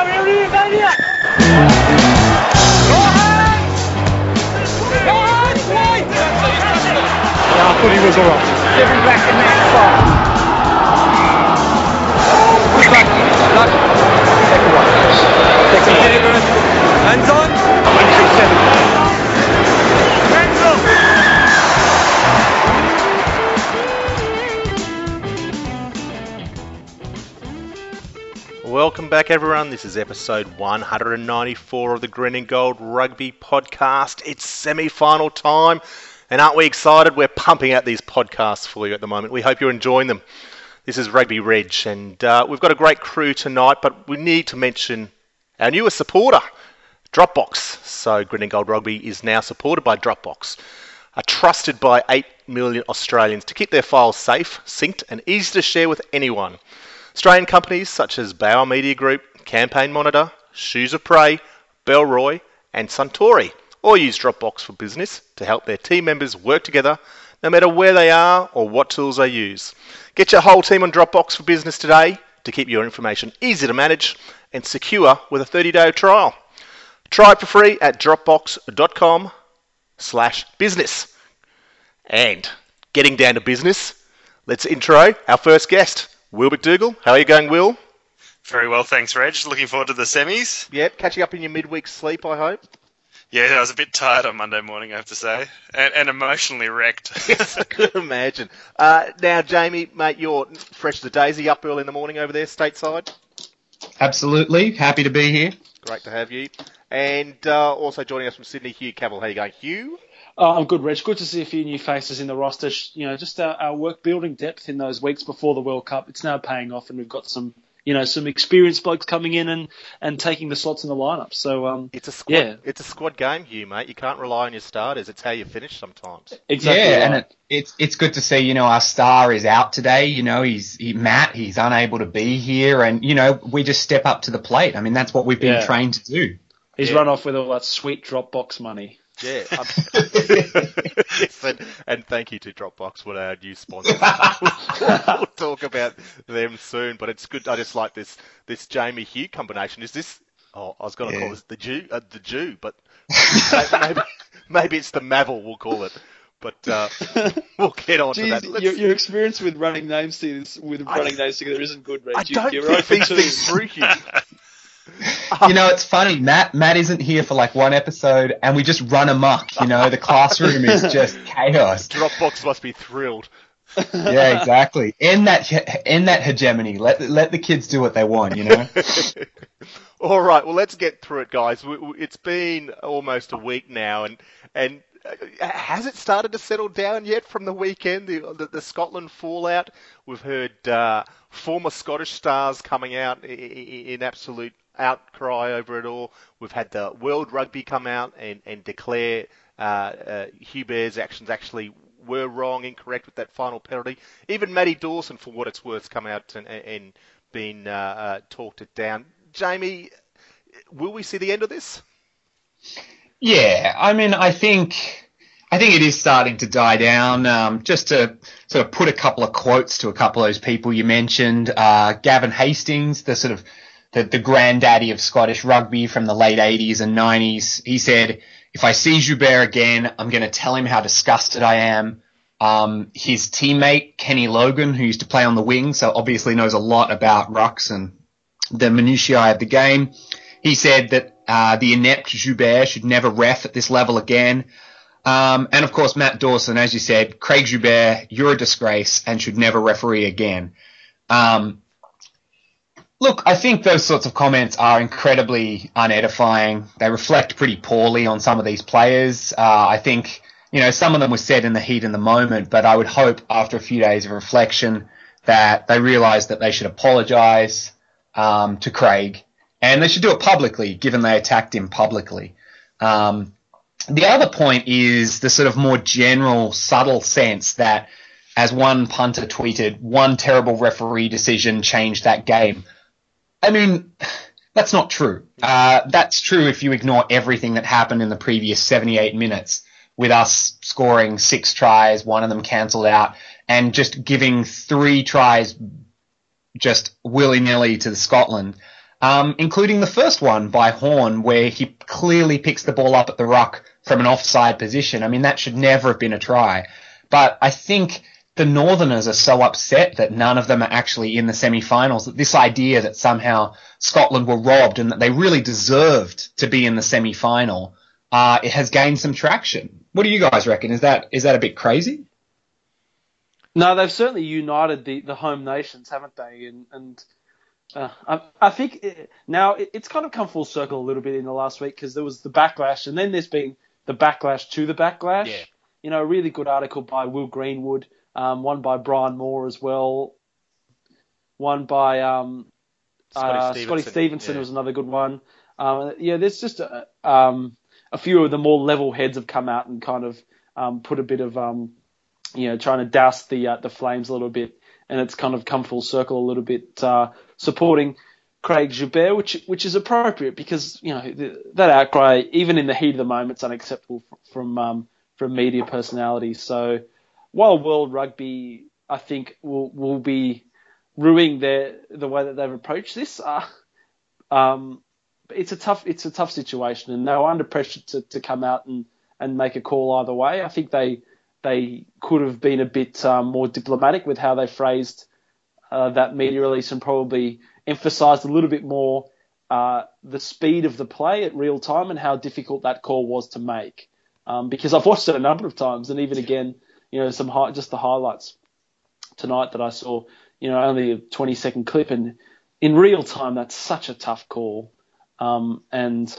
I thought he was alright. Stepping back in that spot. Second one. Second one. Hands on. Back, everyone. This is episode 194 of the Green and Gold Rugby Podcast. It's semi final time, and aren't we excited? We're pumping out these podcasts for you at the moment. We hope you're enjoying them. This is Rugby Reg, and uh, we've got a great crew tonight, but we need to mention our newest supporter, Dropbox. So, Green and Gold Rugby is now supported by Dropbox, are trusted by 8 million Australians to keep their files safe, synced, and easy to share with anyone. Australian companies such as Bauer Media Group, Campaign Monitor, Shoes of Prey, Bellroy, and Suntory all use Dropbox for Business to help their team members work together no matter where they are or what tools they use. Get your whole team on Dropbox for Business today to keep your information easy to manage and secure with a 30-day trial. Try it for free at dropbox.com slash business. And getting down to business, let's intro our first guest, Will McDougall. How are you going, Will? Very well, thanks, Reg. Looking forward to the semis. Yep, catching up in your midweek sleep, I hope. Yeah, I was a bit tired on Monday morning, I have to say, and, and emotionally wrecked. Yes, I could imagine. Uh, now, Jamie, mate, you're fresh as a daisy up early in the morning over there, stateside. Absolutely. Happy to be here. Great to have you. And uh, also joining us from Sydney, Hugh Cavill. How are you going, Hugh? Oh, I'm good, Reg. Good to see a few new faces in the roster. You know, just our, our work building depth in those weeks before the World Cup. It's now paying off, and we've got some, you know, some experienced blokes coming in and, and taking the slots in the lineup. So, um, It's a squad. Yeah. It's a squad game, Hugh, mate. You can't rely on your starters. It's how you finish sometimes. exactly. yeah, right. and it, it's it's good to see. You know, our star is out today. You know, he's he, Matt. He's unable to be here, and you know, we just step up to the plate. I mean, that's what we've been Yeah. trained to do. He's yeah. run off with all that sweet Dropbox money. Yeah. I'm- Yes, and, and thank you to Dropbox for our new sponsor. we'll talk about them soon, but it's good. I just like this this Jamie Hugh combination. Is this? Oh, I was going to Yeah. call this the Jew, uh, the Jew, but maybe, maybe it's the Mavel. We'll call it. But uh, we'll get on to that. Your, your experience with running names to- with I- running names together isn't good, Reg. I You- don't you're think these things through, Hugh. You know, it's funny. Matt Matt isn't here for like one episode, and we just run amok. You know, the classroom is just chaos. Dropbox must be thrilled. Yeah, exactly. In that he- in that hegemony, let let the kids do what they want. You know. All right, well, let's get through it, guys. We- we- It's been almost a week now, and and uh, has it started to settle down yet from the weekend? The, the, the Scotland fallout. We've heard uh, former Scottish stars coming out i- i- in absolute outcry over it all. We've had the World Rugby come out and and declare uh, uh, Joubert's actions actually were wrong, incorrect with that final penalty. Even Matty Dawson, for what it's worth, come out and, and been uh, uh, talked it down. Jamie, will we see the end of this? Yeah, I mean, I think I think it is starting to die down. Um, just to sort of put a couple of quotes to a couple of those people you mentioned, uh, Gavin Hastings, the sort of the, the granddaddy of Scottish rugby from the late 80s and 90s, he said, "If I see Joubert again, I'm going to tell him how disgusted I am." Um, his teammate Kenny Logan, who used to play on the wing, so obviously knows a lot about rucks and the minutiae of the game. He said that uh, the inept Joubert should never ref at this level again. Um, and of course, Matt Dawson, as you said, Craig Joubert, you're a disgrace and should never referee again. Um, look, I think those sorts of comments are incredibly unedifying. They reflect pretty poorly on some of these players. Uh, I think, you know, some of them were said in the heat in the moment, but I would hope after a few days of reflection that they realize that they should apologize um, to Craig, and they should do it publicly, given they attacked him publicly. Um, the other point is the sort of more general, subtle sense that, as one punter tweeted, one terrible referee decision changed that game. I mean, that's not true. Uh, that's true if you ignore everything that happened in the previous 78 minutes, with us scoring six tries, one of them cancelled out, and just giving three tries just willy nilly to Scotland. um, including the first one by Horne, where he clearly picks the ball up at the ruck from an offside position. I mean, that should never have been a try. But I think the Northerners are so upset that none of them are actually in the semi-finals. That this idea that somehow Scotland were robbed and that they really deserved to be in the semi-final, uh, it has gained some traction. What do you guys reckon? Is that is that a bit crazy? No, they've certainly united the, the home nations, haven't they? And, and uh, I, I, think it, now it, it's kind of come full circle a little bit in the last week because there was the backlash, and then there's been the backlash to the backlash. Yeah. You know, a really good article by Will Greenwood, um, one by Brian Moore as well, one by um, Scotty uh, Stevenson, Scotty Stevenson yeah. was another good one. Um, yeah, there's just a, um, a few of the more level heads have come out and kind of um, put a bit of um, you know trying to douse the uh, the flames a little bit, and it's kind of come full circle a little bit, uh, supporting Craig Joubert, which which is appropriate because you know the, that outcry, even in the heat of the moment, is unacceptable from um, from media personalities. So while World Rugby, I think will will be ruining their the way that they've approached this. Uh, um, it's a tough it's a tough situation, and they were under pressure to, to come out and, and make a call either way. I think they they could have been a bit um, more diplomatic with how they phrased uh, that media release and probably emphasised a little bit more uh, the speed of the play at real time and how difficult that call was to make. Um, because I've watched it a number of times, and even again, you know, some high, just the highlights tonight that I saw, you know, only a 20 second clip, and in real time, that's such a tough call. Um, and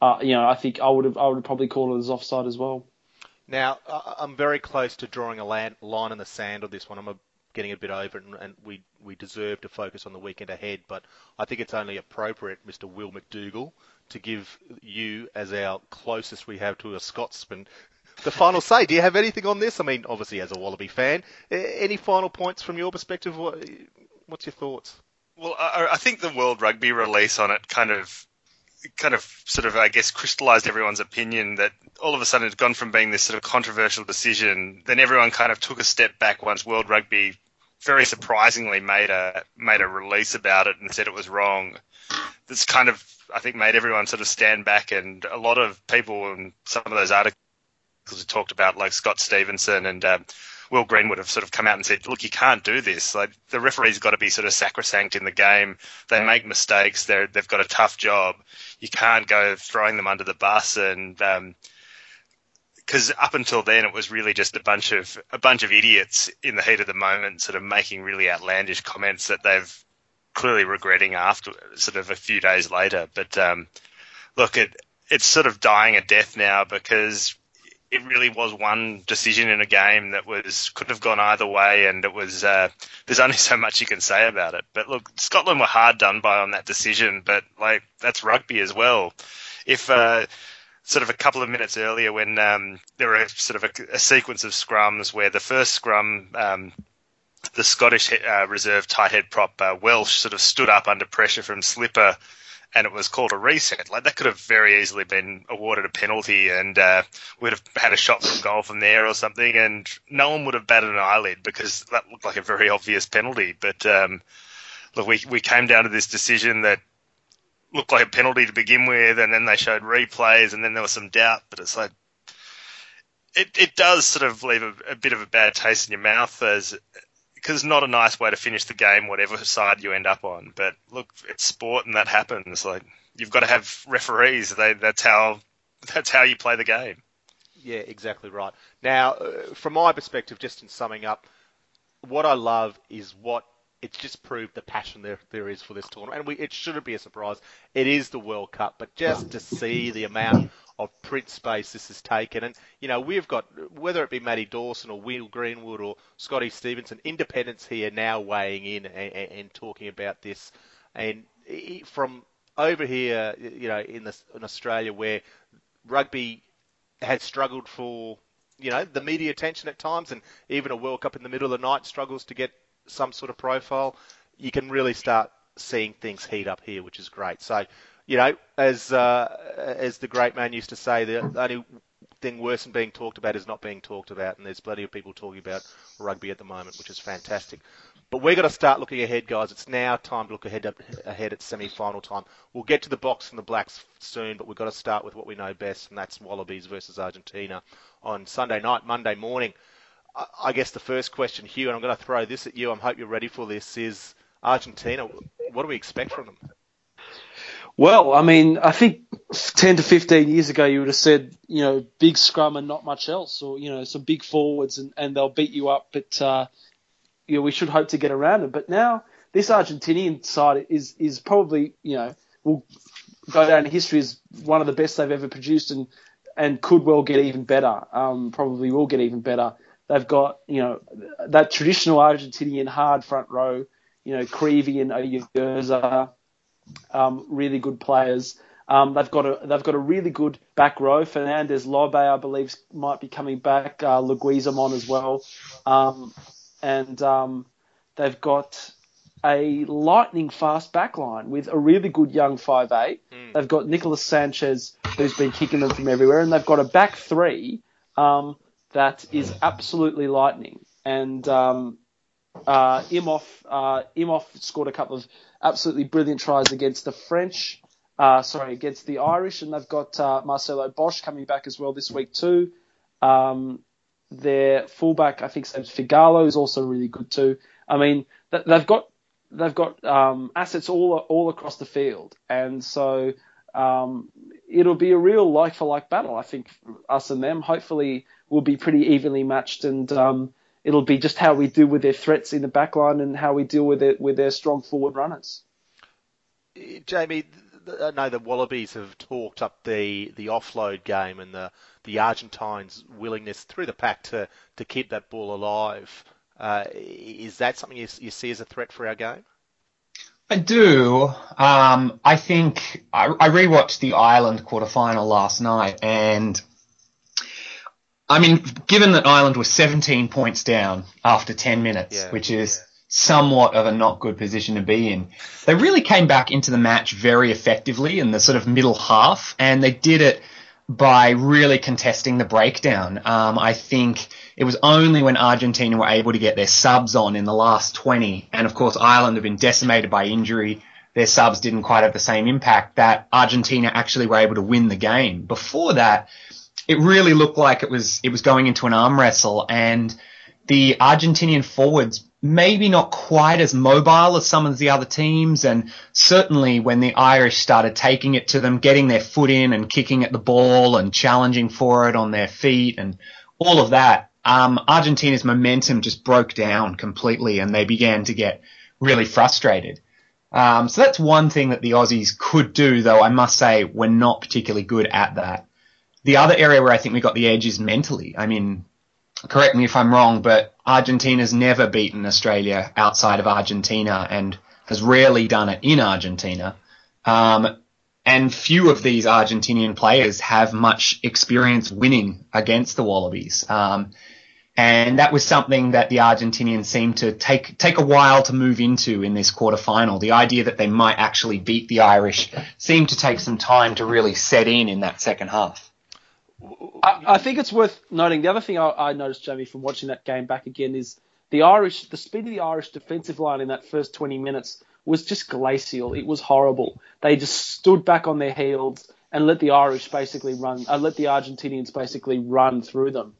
uh, you know, I think I would have I would probably called it as offside as well. Now, I'm very close to drawing a land, line in the sand on this one. I'm a, getting a bit over it, and, and we, we deserve to focus on the weekend ahead. But I think it's only appropriate, Mr. Will McDougall, to give you, as our closest we have to a Scotsman, the final say. Do you have anything on this? I mean, obviously, as a Wallaby fan, any final points from your perspective? What, what's your thoughts? Well, I, I think the World Rugby release on it kind of, kind of, sort of, I guess, crystallized everyone's opinion that all of a sudden it had gone from being this sort of controversial decision. Then everyone kind of took a step back once World Rugby, very surprisingly, made a made a release about it and said it was wrong. This kind of, I think, made everyone sort of stand back, and a lot of people and some of those articles have talked about, like Scott Stevenson and. Um, Will Greenwood have sort of come out and said, "Look, you can't do this. Like the referee's got to be sort of sacrosanct in the game. They make mistakes. They're they've got a tough job. You can't go throwing them under the bus and." Um, because up until then it was really just a bunch of a bunch of idiots in the heat of the moment, sort of making really outlandish comments that they've clearly regretting after, sort of a few days later. But um, look, it it's sort of dying a death now because it really was one decision in a game that was could have gone either way, and it was uh, there's only so much you can say about it. But look, Scotland were hard done by on that decision, but like that's rugby as well. If uh, sort of a couple of minutes earlier, when um, there were sort of a, a, sequence of scrums where the first scrum. Um, the Scottish uh, reserve tight head prop uh, Welsh sort of stood up under pressure from Slipper and it was called a reset. Like that could have very easily been awarded a penalty, and uh, we'd have had a shot from goal from there or something, and no one would have batted an eyelid because that looked like a very obvious penalty. But um, look, we we came down to this decision that looked like a penalty to begin with, and then they showed replays, and then there was some doubt. But it's like it it does sort of leave a, a bit of a bad taste in your mouth as because not a nice way to finish the game, whatever side you end up on. But look, it's sport, and that happens. Like you've got to have referees. They, that's how that's how you play the game. Yeah, exactly right. Now, uh, from my perspective, just in summing up, what I love is what it's just proved the passion there there is for this tournament, and we, it shouldn't be a surprise. It is the World Cup, but just to see the amount of print space this has taken, and you know we've got whether it be Matty Dawson or Will Greenwood or Scotty Stevenson, independents here now weighing in and, and, and talking about this, and from over here, you know, in, in Australia where rugby has struggled for you know the media attention at times, and even a World Cup in the middle of the night struggles to get some sort of profile, you can really start seeing things heat up here, which is great. So, you know, as uh, as the great man used to say, the only thing worse than being talked about is not being talked about, and there's plenty of people talking about rugby at the moment, which is fantastic. But we're going to start looking ahead, guys. It's now time to look ahead ahead at semi-final time. We'll get to the Boks and the Blacks soon, but we've got to start with what we know best, and that's Wallabies versus Argentina on Sunday night, Monday morning. I guess the first question, Hugh, and I'm going to throw this at you. I hope you're ready for this. Is Argentina? What do we expect from them? Well, I mean, I think 10 to 15 years ago, you would have said, you know, big scrum and not much else, or, you know, some big forwards and, and they'll beat you up, but, uh, you know, we should hope to get around them. But now, this Argentinian side is, is probably, you know, will go down in history as one of the best they've ever produced and, and could well get even better. Um, probably will get even better. They've got, you know, that traditional Argentinian hard front row, you know, Creevy and Ayerza, um, really good players. Um, they've got a they've got a really good back row. Fernandez Lobbe, I believe, might be coming back. Uh, Leguizamon as well, um, and um, they've got a lightning fast back line with a really good young five eight. Mm. They've got Nicolas Sanchez, who's been kicking them from everywhere, and they've got a back three um, that is absolutely lightning. And um, uh, Imhoff, uh, Imhoff scored a couple of absolutely brilliant tries against the French, uh, sorry, against the Irish, and they've got uh, Marcelo Bosch coming back as well this week too. Um, their fullback, I think, name's Figallo, is also really good too. I mean, they've got they've got um, assets all all across the field, and so um, it'll be a real like for like battle. I think us and them. Hopefully, will be pretty evenly matched, and um, it'll be just how we deal with their threats in the backline and how we deal with it with their strong forward runners. Jamie, I know the Wallabies have talked up the, the offload game and the, the Argentines' willingness through the pack to, to keep that ball alive. Uh, is that something you, you see as a threat for our game? I do. Um, I think I, I rewatched the Ireland quarterfinal last night, and I mean, given that Ireland was 17 points down after 10 minutes, yeah, which is yeah. somewhat of a not good position to be in, they really came back into the match very effectively in the sort of middle half, and they did it by really contesting the breakdown. Um, I think it was only when Argentina were able to get their subs on in the last 20, and of course Ireland have been decimated by injury. Their subs didn't quite have the same impact that Argentina actually were able to win the game. Before that, it really looked like it was it was going into an arm wrestle, and the Argentinian forwards maybe not quite as mobile as some of the other teams, and certainly when the Irish started taking it to them, getting their foot in and kicking at the ball and challenging for it on their feet and all of that, um, Argentina's momentum just broke down completely, and they began to get really frustrated. Um, so that's one thing that the Aussies could do, though I must say we're not particularly good at that. The other area where I think we got the edge is mentally. I mean, correct me if I'm wrong, but Argentina's never beaten Australia outside of Argentina and has rarely done it in Argentina. Um, and few of these Argentinian players have much experience winning against the Wallabies. Um, and that was something that the Argentinians seemed to take take a while to move into in this quarterfinal. The idea that they might actually beat the Irish seemed to take some time to really set in in that second half. I, I, think it's worth noting. The other thing I, I, noticed, Jamie, from watching that game back again is the Irish, the speed of the Irish defensive line in that first 20 minutes was just glacial. It was horrible. They just stood back on their heels and let the Irish basically run, uh, let the Argentinians basically run through them.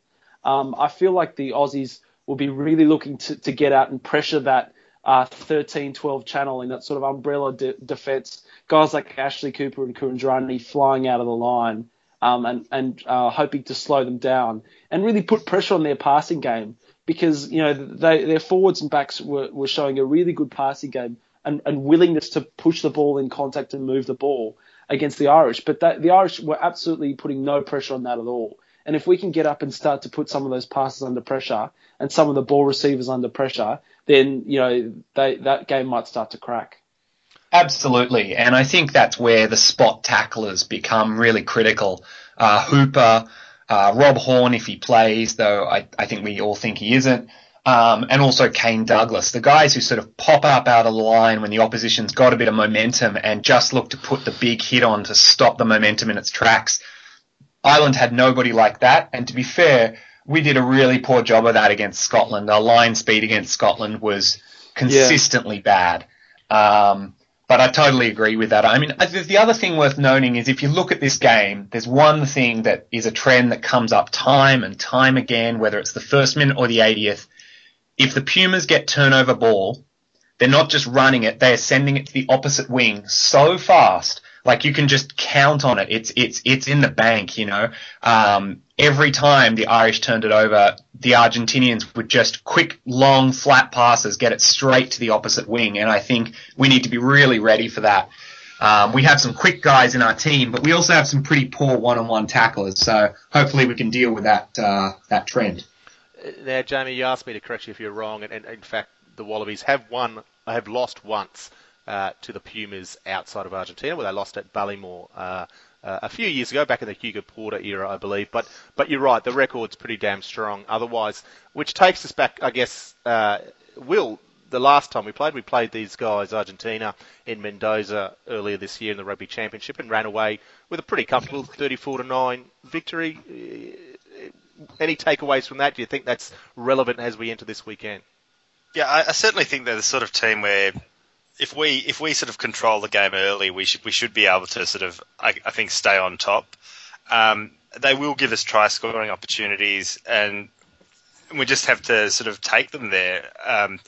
Um, I feel like the Aussies will be really looking to, to get out and pressure that uh, 13-12 channel in that sort of umbrella de- defense. Guys like Ashley Cooper and Kuridrani flying out of the line um, and, and uh, hoping to slow them down and really put pressure on their passing game because you know they, their forwards and backs were, were showing a really good passing game and, and willingness to push the ball in contact and move the ball against the Irish. But that, the Irish were absolutely putting no pressure on that at all. And if we can get up and start to put some of those passes under pressure and some of the ball receivers under pressure, then you know they, that game might start to crack. Absolutely, and I think that's where the spot tacklers become really critical. Uh, Hooper, uh, Rob Horne, if he plays, though I, I think we all think he isn't, um, and also Kane Douglas, the guys who sort of pop up out of the line when the opposition's got a bit of momentum and just look to put the big hit on to stop the momentum in its tracks. Ireland had nobody like that, and to be fair, we did a really poor job of that against Scotland. Our line speed against Scotland was consistently bad. Um, but I totally agree with that. I mean, uh, the other thing worth noting is if you look at this game, there's one thing that is a trend that comes up time and time again, whether it's the first minute or the 80th. If the Pumas get turnover ball, they're not just running it, they're sending it to the opposite wing so fast like you can just count on it. It's it's it's in the bank, you know. Um, every time the Irish turned it over, the Argentinians would just quick, long, flat passes get it straight to the opposite wing, and I think we need to be really ready for that. Um, we have some quick guys in our team, but we also have some pretty poor one-on-one tacklers. So hopefully we can deal with that uh, that trend. Now, Jamie, you asked me to correct you if you're wrong, and, and in fact, the Wallabies have won, have lost once uh, to the Pumas outside of Argentina, where they lost at Ballymore uh, uh, a few years ago, back in the Hugo Porta era, I believe. But but you're right, the record's pretty damn strong. Otherwise, which takes us back, I guess. Uh, Will the last time we played, we played these guys, Argentina, in Mendoza earlier this year in the Rugby Championship, and ran away with a pretty comfortable 34 to nine victory. Any takeaways from that? Do you think that's relevant as we enter this weekend? Yeah, I, I certainly think they're the sort of team where if we if we sort of control the game early, we should we should be able to sort of I, I think stay on top. Um, they will give us try scoring opportunities, and we just have to sort of take them there. Um,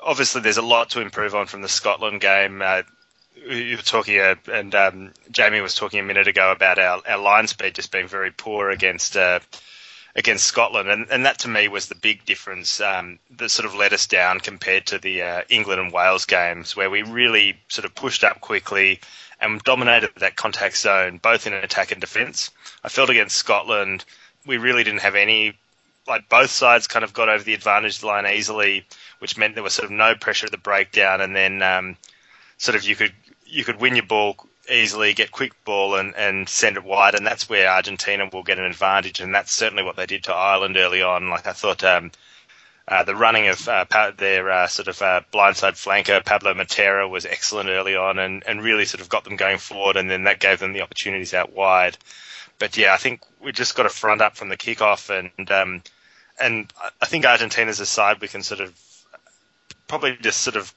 obviously, there's a lot to improve on from the Scotland game. Uh, you were talking, uh, and um, Jamie was talking a minute ago about our, our line speed just being very poor against uh, against Scotland, and, and that to me was the big difference um, that sort of let us down compared to the uh, England and Wales games, where we really sort of pushed up quickly and dominated that contact zone, both in attack and defence. I felt against Scotland, we really didn't have any, like both sides kind of got over the advantage line easily, which meant there was sort of no pressure at the breakdown, and then um, sort of you could you could win your ball easily, get quick ball and, and send it wide, and that's where Argentina will get an advantage, and that's certainly what they did to Ireland early on. Like I thought, um, uh, the running of uh, their uh, sort of uh, blindside flanker Pablo Matera was excellent early on, and, and really sort of got them going forward, and then that gave them the opportunities out wide. But yeah, I think we just got to front up from the kickoff, and um, and I think Argentina's a side we can sort of probably just sort of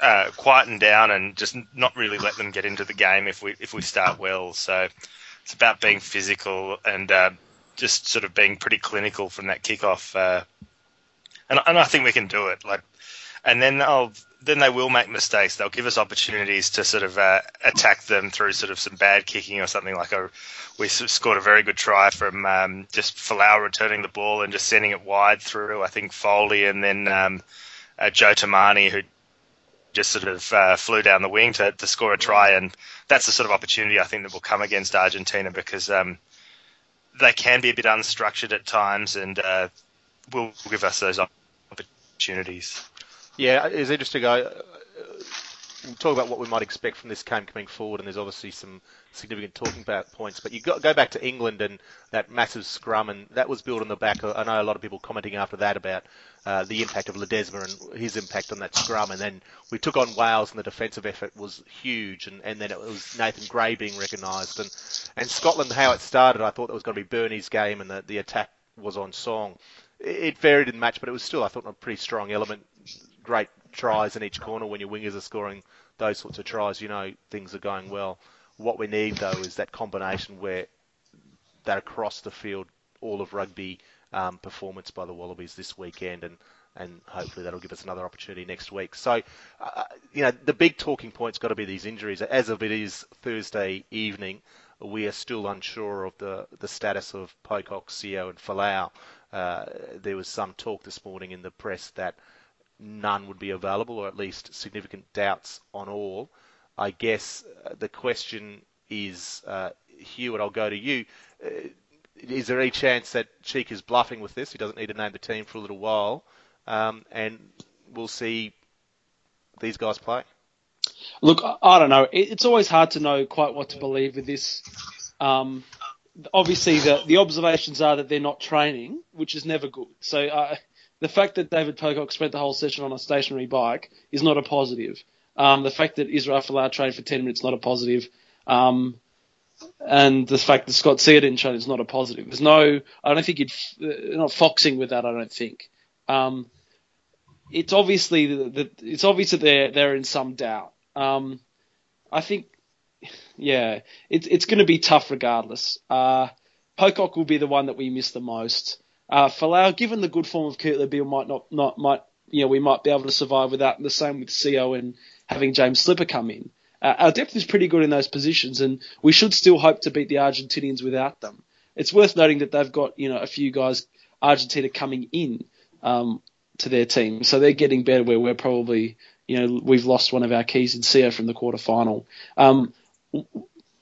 uh, quieten down and just not really let them get into the game if we if we start well. So it's about being physical and uh, just sort of being pretty clinical from that kickoff. Uh, and, and I think we can do it. Like, and then I'll then they will make mistakes. They'll give us opportunities to sort of uh, attack them through sort of some bad kicking or something like a. We scored a very good try from um, just Folau returning the ball and just sending it wide through. I think Foley and then um, uh, Joe Tomane who just sort of uh, flew down the wing to, to score a try, and that's the sort of opportunity I think that will come against Argentina because um, they can be a bit unstructured at times, and uh, will give us those opportunities. Yeah, it's interesting. I, we'll talk about what we might expect from this game coming forward, and there's obviously some significant talking about points. But you go, back to England and that massive scrum, and that was built on the back. Of, I know a lot of people commenting after that about uh, the impact of Ledesma and his impact on that scrum, and then we took on Wales, and the defensive effort was huge, and, and then it was Nathan Grey being recognised, and and Scotland how it started. I thought that was going to be Bernie's game, and the the attack was on song. It varied in the match, but it was still I thought a pretty strong element. Great tries in each corner when your wingers are scoring those sorts of tries. You know things are going well. What we need though is that combination where that across the field, all of rugby um, performance by the Wallabies this weekend, and and hopefully that'll give us another opportunity next week. So, uh, you know, the big talking point's got to be these injuries. As of it is Thursday evening, we are still unsure of the, the status of Pocock, Sio, and Folau. Uh, there was some talk this morning in the press that none would be available, or at least significant doubts on all. I guess uh, the question is, uh, Hewitt, I'll go to you. Uh, is there any chance that Cheika is bluffing with this? He doesn't need to name the team for a little while, um, and we'll see these guys play. Look, I don't know. It's always hard to know quite what to believe with this. Um, obviously, the the observations are that they're not training, which is never good. So uh, the fact that David Pocock spent the whole session on a stationary bike is not a positive. Um, the fact that Israel Folau trained for 10 minutes, is not a positive. Um, and the fact that Scott Sio didn't train is not a positive. There's no, I don't think you'd, uh, not foxing with that, I don't think. Um, it's obviously that it's obvious that they're they're in some doubt. Um, I think, yeah, it's it's going to be tough regardless. Uh, Pocock will be the one that we miss the most. Uh, Folau, given the good form of Kurtley Beale, might not not might you know we might be able to survive without. And the same with Sio and having James Slipper come in. Uh, our depth is pretty good in those positions, and we should still hope to beat the Argentinians without them. It's worth noting that they've got you know a few guys Argentina coming in um, to their team, so they're getting better. Where we're probably you know we've lost one of our keys in Sio from the quarter final. Um,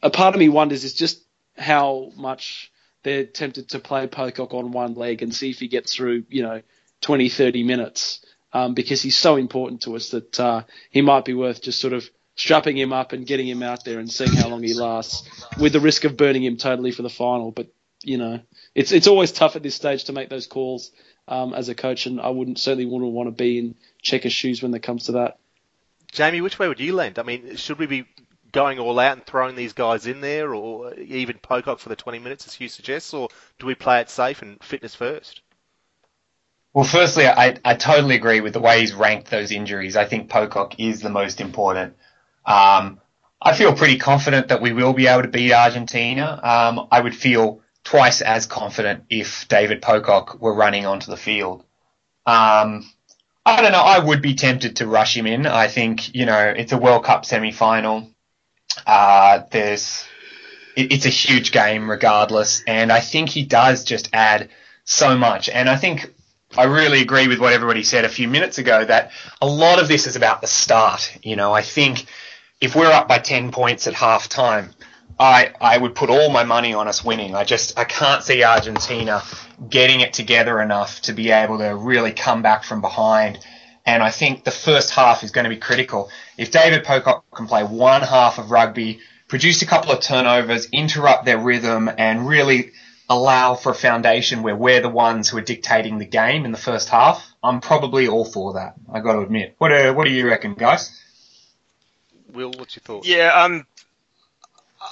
a part of me wonders is just how much they're tempted to play Pocock on one leg and see if he gets through you know 20, 30 minutes. Um, because he's so important to us that uh, he might be worth just sort of strapping him up and getting him out there and seeing how long he lasts, with the risk of burning him totally for the final. But you know, it's it's always tough at this stage to make those calls um, as a coach, and I wouldn't certainly wouldn't want to be in Cheika's shoes when it comes to that. Jamie, which way would you land? I mean, should we be going all out and throwing these guys in there, or even Pocock for the 20 minutes, as Hugh suggests, or do we play it safe and fitness first? Well, firstly, I, I totally agree with the way he's ranked those injuries. I think Pocock is the most important. Um, I feel pretty confident that we will be able to beat Argentina. Um, I would feel twice as confident if David Pocock were running onto the field. Um, I don't know. I would be tempted to rush him in. I think you know it's a World Cup semi-final. Uh, there's it, it's a huge game regardless, and I think he does just add so much. And I think I really agree with what everybody said a few minutes ago that a lot of this is about the start. You know, I think if we're up by 10 points at half time, I, I would put all my money on us winning. I just, I can't see Argentina getting it together enough to be able to really come back from behind. And I think the first half is going to be critical. If David Pocock can play one half of rugby, produce a couple of turnovers, interrupt their rhythm, and really allow for a foundation where we're the ones who are dictating the game in the first half, I'm probably all for that. I got to admit. What do, what do you reckon, guys? Will, what's your thoughts? Yeah, um,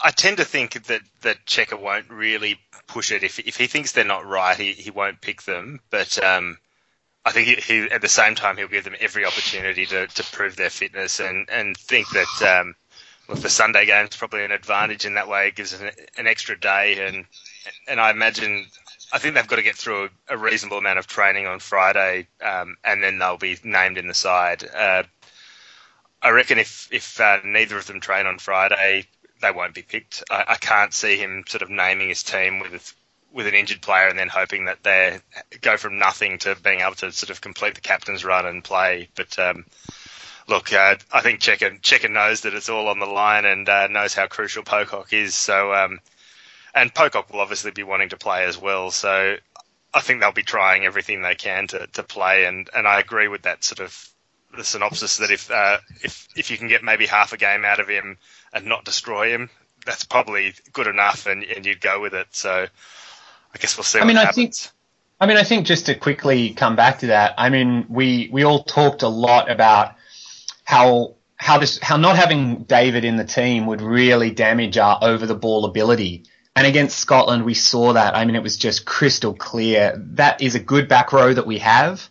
I tend to think that that Cheika won't really push it. If if he thinks they're not right, he, he won't pick them. But um, I think he, he, at the same time he'll give them every opportunity to, to prove their fitness and and think that um, the Sunday game is probably an advantage in that way. It gives an, an extra day and and I imagine I think they've got to get through a, a reasonable amount of training on Friday, um, and then they'll be named in the side. Uh, I reckon if if uh, neither of them train on Friday, they won't be picked. I, I, can't see him sort of naming his team with with an injured player and then hoping that they go from nothing to being able to sort of complete the captain's run and play. But um, look, uh, I think Cheika Cheika knows that it's all on the line and uh, knows how crucial Pocock is. So um, and Pocock will obviously be wanting to play as well. So I think they'll be trying everything they can to, to play. And, and I agree with that sort of the synopsis that if uh, if if you can get maybe half a game out of him and not destroy him, that's probably good enough, and, and you'd go with it. So I guess we'll see. I mean, I think. I mean, I think just to quickly come back to that, I mean, we we all talked a lot about how how this how not having David in the team would really damage our over the ball ability. And against Scotland, we saw that. I mean, it was just crystal clear. That is a good back row that we have.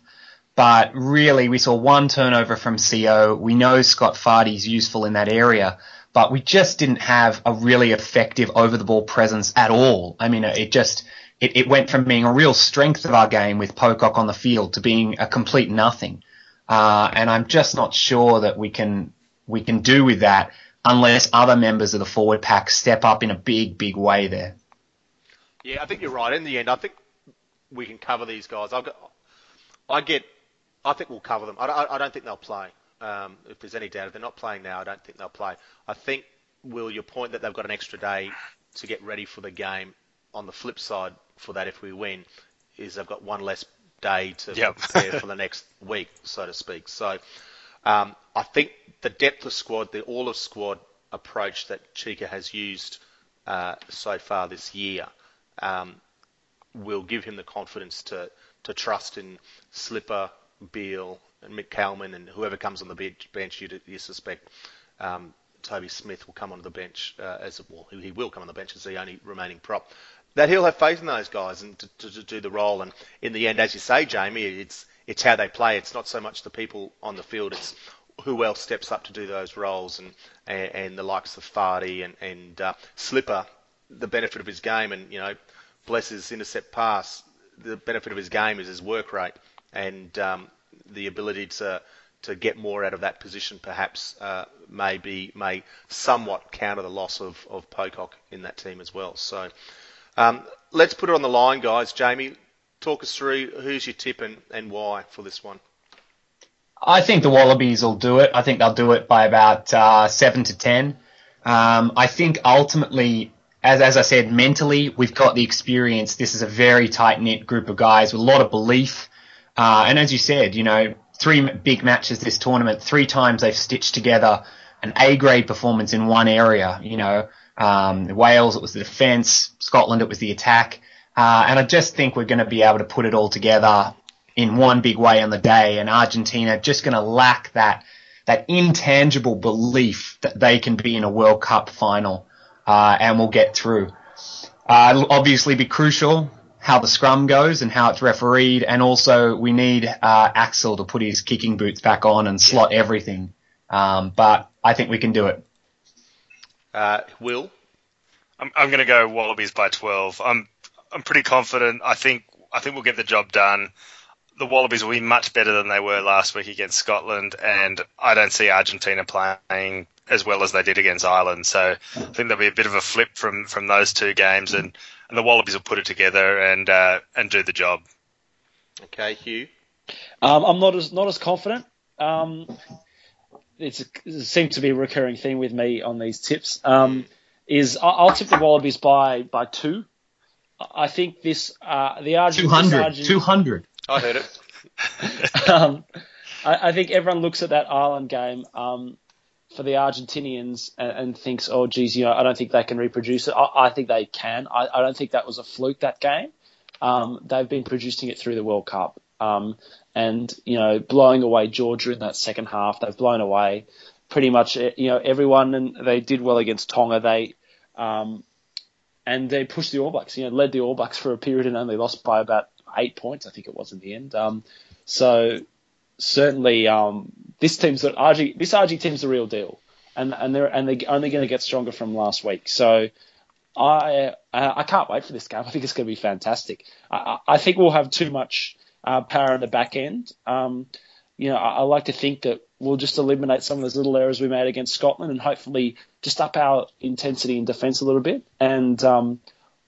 But really, we saw one turnover from CO. We know Scott Fardy's useful in that area, but we just didn't have a really effective over the ball presence at all. I mean, it just, it, it went from being a real strength of our game with Pocock on the field to being a complete nothing. Uh, and I'm just not sure that we can, we can do with that unless other members of the forward pack step up in a big, big way there. Yeah, I think you're right. In the end, I think we can cover these guys. I've got, I get, I think we'll cover them. I, I, don't think they'll play. Um, if there's any doubt, if they're not playing now, I don't think they'll play. I think, Will, your point that they've got an extra day to get ready for the game. On the flip side, for that, if we win, is they've got one less day to yep. prepare for the next week, so to speak. So um, I think the depth of squad, the all of squad approach that Cheika has used uh, so far this year um, will give him the confidence to, to trust in Slipper, Beale, and McCalman, and whoever comes on the bench, bench you, you suspect um, Toby Smith will come on the bench uh, as well. He will come on the bench as the only remaining prop. That he'll have faith in those guys and to, to, to do the role. And in the end, as you say, Jamie, it's it's how they play. It's not so much the people on the field. It's who else steps up to do those roles, and and, and the likes of Fardy and and uh, Slipper, the benefit of his game, and you know, bless his intercept pass. The benefit of his game is his work rate and um, the ability to to get more out of that position perhaps uh, maybe may somewhat counter the loss of, of Pocock in that team as well. So um, let's put it on the line, guys. Jamie, talk us through who's your tip and, and why for this one. I think the Wallabies will do it. I think they'll do it by about uh, seven to ten. Um, I think ultimately, as as I said, mentally we've got the experience. This is a very tight knit group of guys with a lot of belief. Uh, and as you said, you know, three big matches this tournament. Three times they've stitched together an A grade performance in one area. You know, um, Wales it was the defence, Scotland it was the attack, uh, and I just think we're going to be able to put it all together in one big way on the day. And Argentina just going to lack that that intangible belief that they can be in a World Cup final uh, and will get through. Uh, it'll obviously be crucial how the scrum goes and how it's refereed, and also we need uh, Axel to put his kicking boots back on and slot everything. Um, but I think we can do it. Uh, Will, I'm, I'm going to go Wallabies by 12. I'm I'm pretty confident. I think I think we'll get the job done. The Wallabies will be much better than they were last week against Scotland, and I don't see Argentina playing as well as they did against Ireland. So I think there'll be a bit of a flip from from those two games, and and the Wallabies will put it together and uh, and do the job. Okay, Hugh. Um, I'm not as not as confident. Um, it's a, it seems to be a recurring theme with me on these tips. Um, is I- I'll tip the Wallabies by by two. I think this uh, the Argent, 200. Argent, 200. I heard it. um, I, I think everyone looks at that Ireland game um, for the Argentinians and, and thinks, oh, geez, you know, I don't think they can reproduce it. I, I think they can. I, I don't think that was a fluke that game. Um, they've been producing it through the World Cup. Um, and, you know, blowing away Georgia in that second half. They've blown away pretty much, you know, everyone. And they did well against Tonga. They, um, and they pushed the All Blacks, you know, led the All Blacks for a period and only lost by about eight points, I think it was in the end. Um, so certainly, um, this team's Argie, this Argie team's the real deal, and and they're and they're only going to get stronger from last week. So I I can't wait for this game. I think it's going to be fantastic. I, I think we'll have too much uh, power in the back end. Um, you know, I, I like to think that we'll just eliminate some of those little errors we made against Scotland and hopefully just up our intensity in defence a little bit. And um,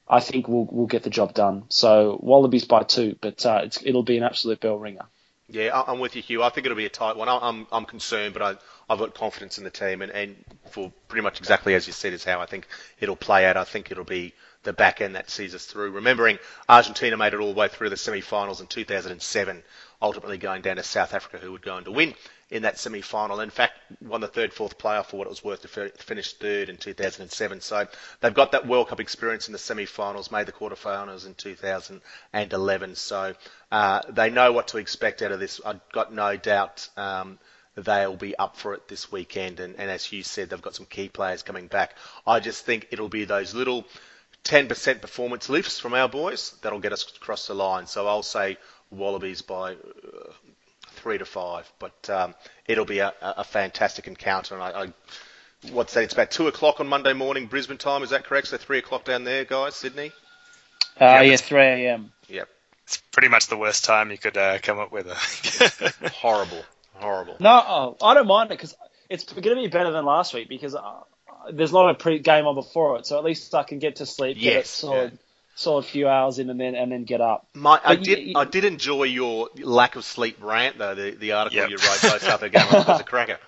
I think we'll we'll get the job done. So Wallabies by two, but uh, it'll be an absolute bell ringer. Yeah, I'm with you, Hugh. I think it'll be a tight one. I'm I'm concerned, but I, I've got confidence in the team, and, and for pretty much exactly as you said is how I think it'll play out. I think it'll be the back end that sees us through. Remembering Argentina made it all the way through the semi-finals in 2007, ultimately going down to South Africa, who would go on to win in that semi-final. In fact, won the third, fourth playoff for what it was worth to fi- finish third in 2007. So they've got that World Cup experience in the semi-finals, made the quarterfinals in 2011. So uh, they know what to expect out of this. I've got no doubt. Um, they'll be up for it this weekend, and, and as you said, they've got some key players coming back. I just think it'll be those little 10% performance lifts from our boys that'll get us across the line. So I'll say Wallabies by uh, three to five, but um, it'll be a, a fantastic encounter. And I, I, what's that? It's about two o'clock on Monday morning, Brisbane time. Is that correct? So three o'clock down there, guys, Sydney. Uh, Yeah, yeah, 3 a.m. Yep. It's pretty much the worst time you could uh, come up with. Horrible, horrible. No, oh, I don't mind it because it's going to be better than last week because uh, there's not a pre game on before it, so at least I can get to sleep, get a Yes, solid, solid few hours in, and then and then get up. My, I But did. you- I did enjoy your lack of sleep rant, though. The, the article Yep. you wrote post after the game was a cracker.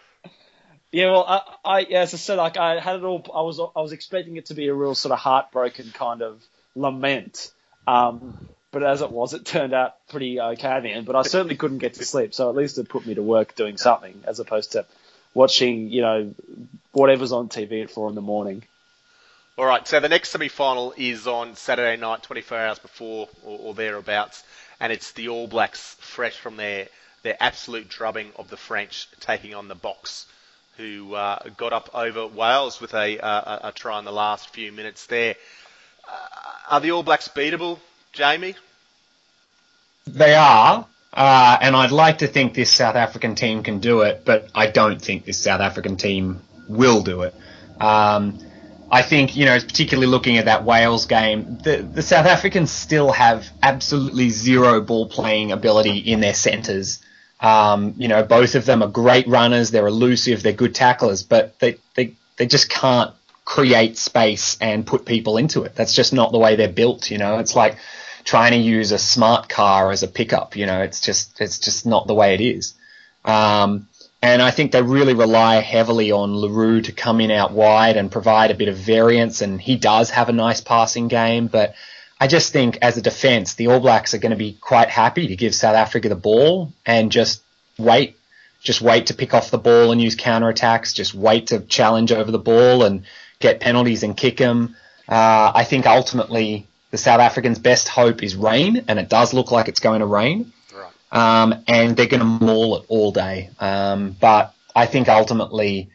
Yeah, well, I, I as I said, like I had it all. I was I was expecting it to be a real sort of heartbroken kind of lament. Um, but as it was, it turned out pretty okay in the end. But I certainly couldn't get to sleep, so at least it put me to work doing something as opposed to watching, you know, whatever's on TV at four in the morning. All right, so the next semi-final is on Saturday night, 24 hours before or, or thereabouts, and it's the All Blacks, fresh from their their absolute drubbing of the French, taking on the Boks, who uh, got up over Wales with a, uh, a a try in the last few minutes there. Uh, are the All Blacks beatable, Jamie? They are. Uh, and I'd like to think this South African team can do it, but I don't think this South African team will do it. Um, I think, you know, particularly looking at that Wales game, the, the South Africans still have absolutely zero ball playing ability in their centres. Um, you know, both of them are great runners, they're elusive, they're good tacklers, but they, they, they just can't create space and put people into it. That's just not the way they're built, you know. It's like trying to use a smart car as a pickup, you know, it's just it's just not the way it is. Um, and I think they really rely heavily on Le Roux to come in out wide and provide a bit of variance. And he does have a nice passing game, but I just think as a defence, the All Blacks are going to be quite happy to give South Africa the ball and just wait, just wait to pick off the ball and use counter attacks, just wait to challenge over the ball and get penalties and kick them. Uh, I think ultimately the South Africans' best hope is rain, and it does look like it's going to rain. Right. Um, and they're going to maul it all day. Um, but I think ultimately,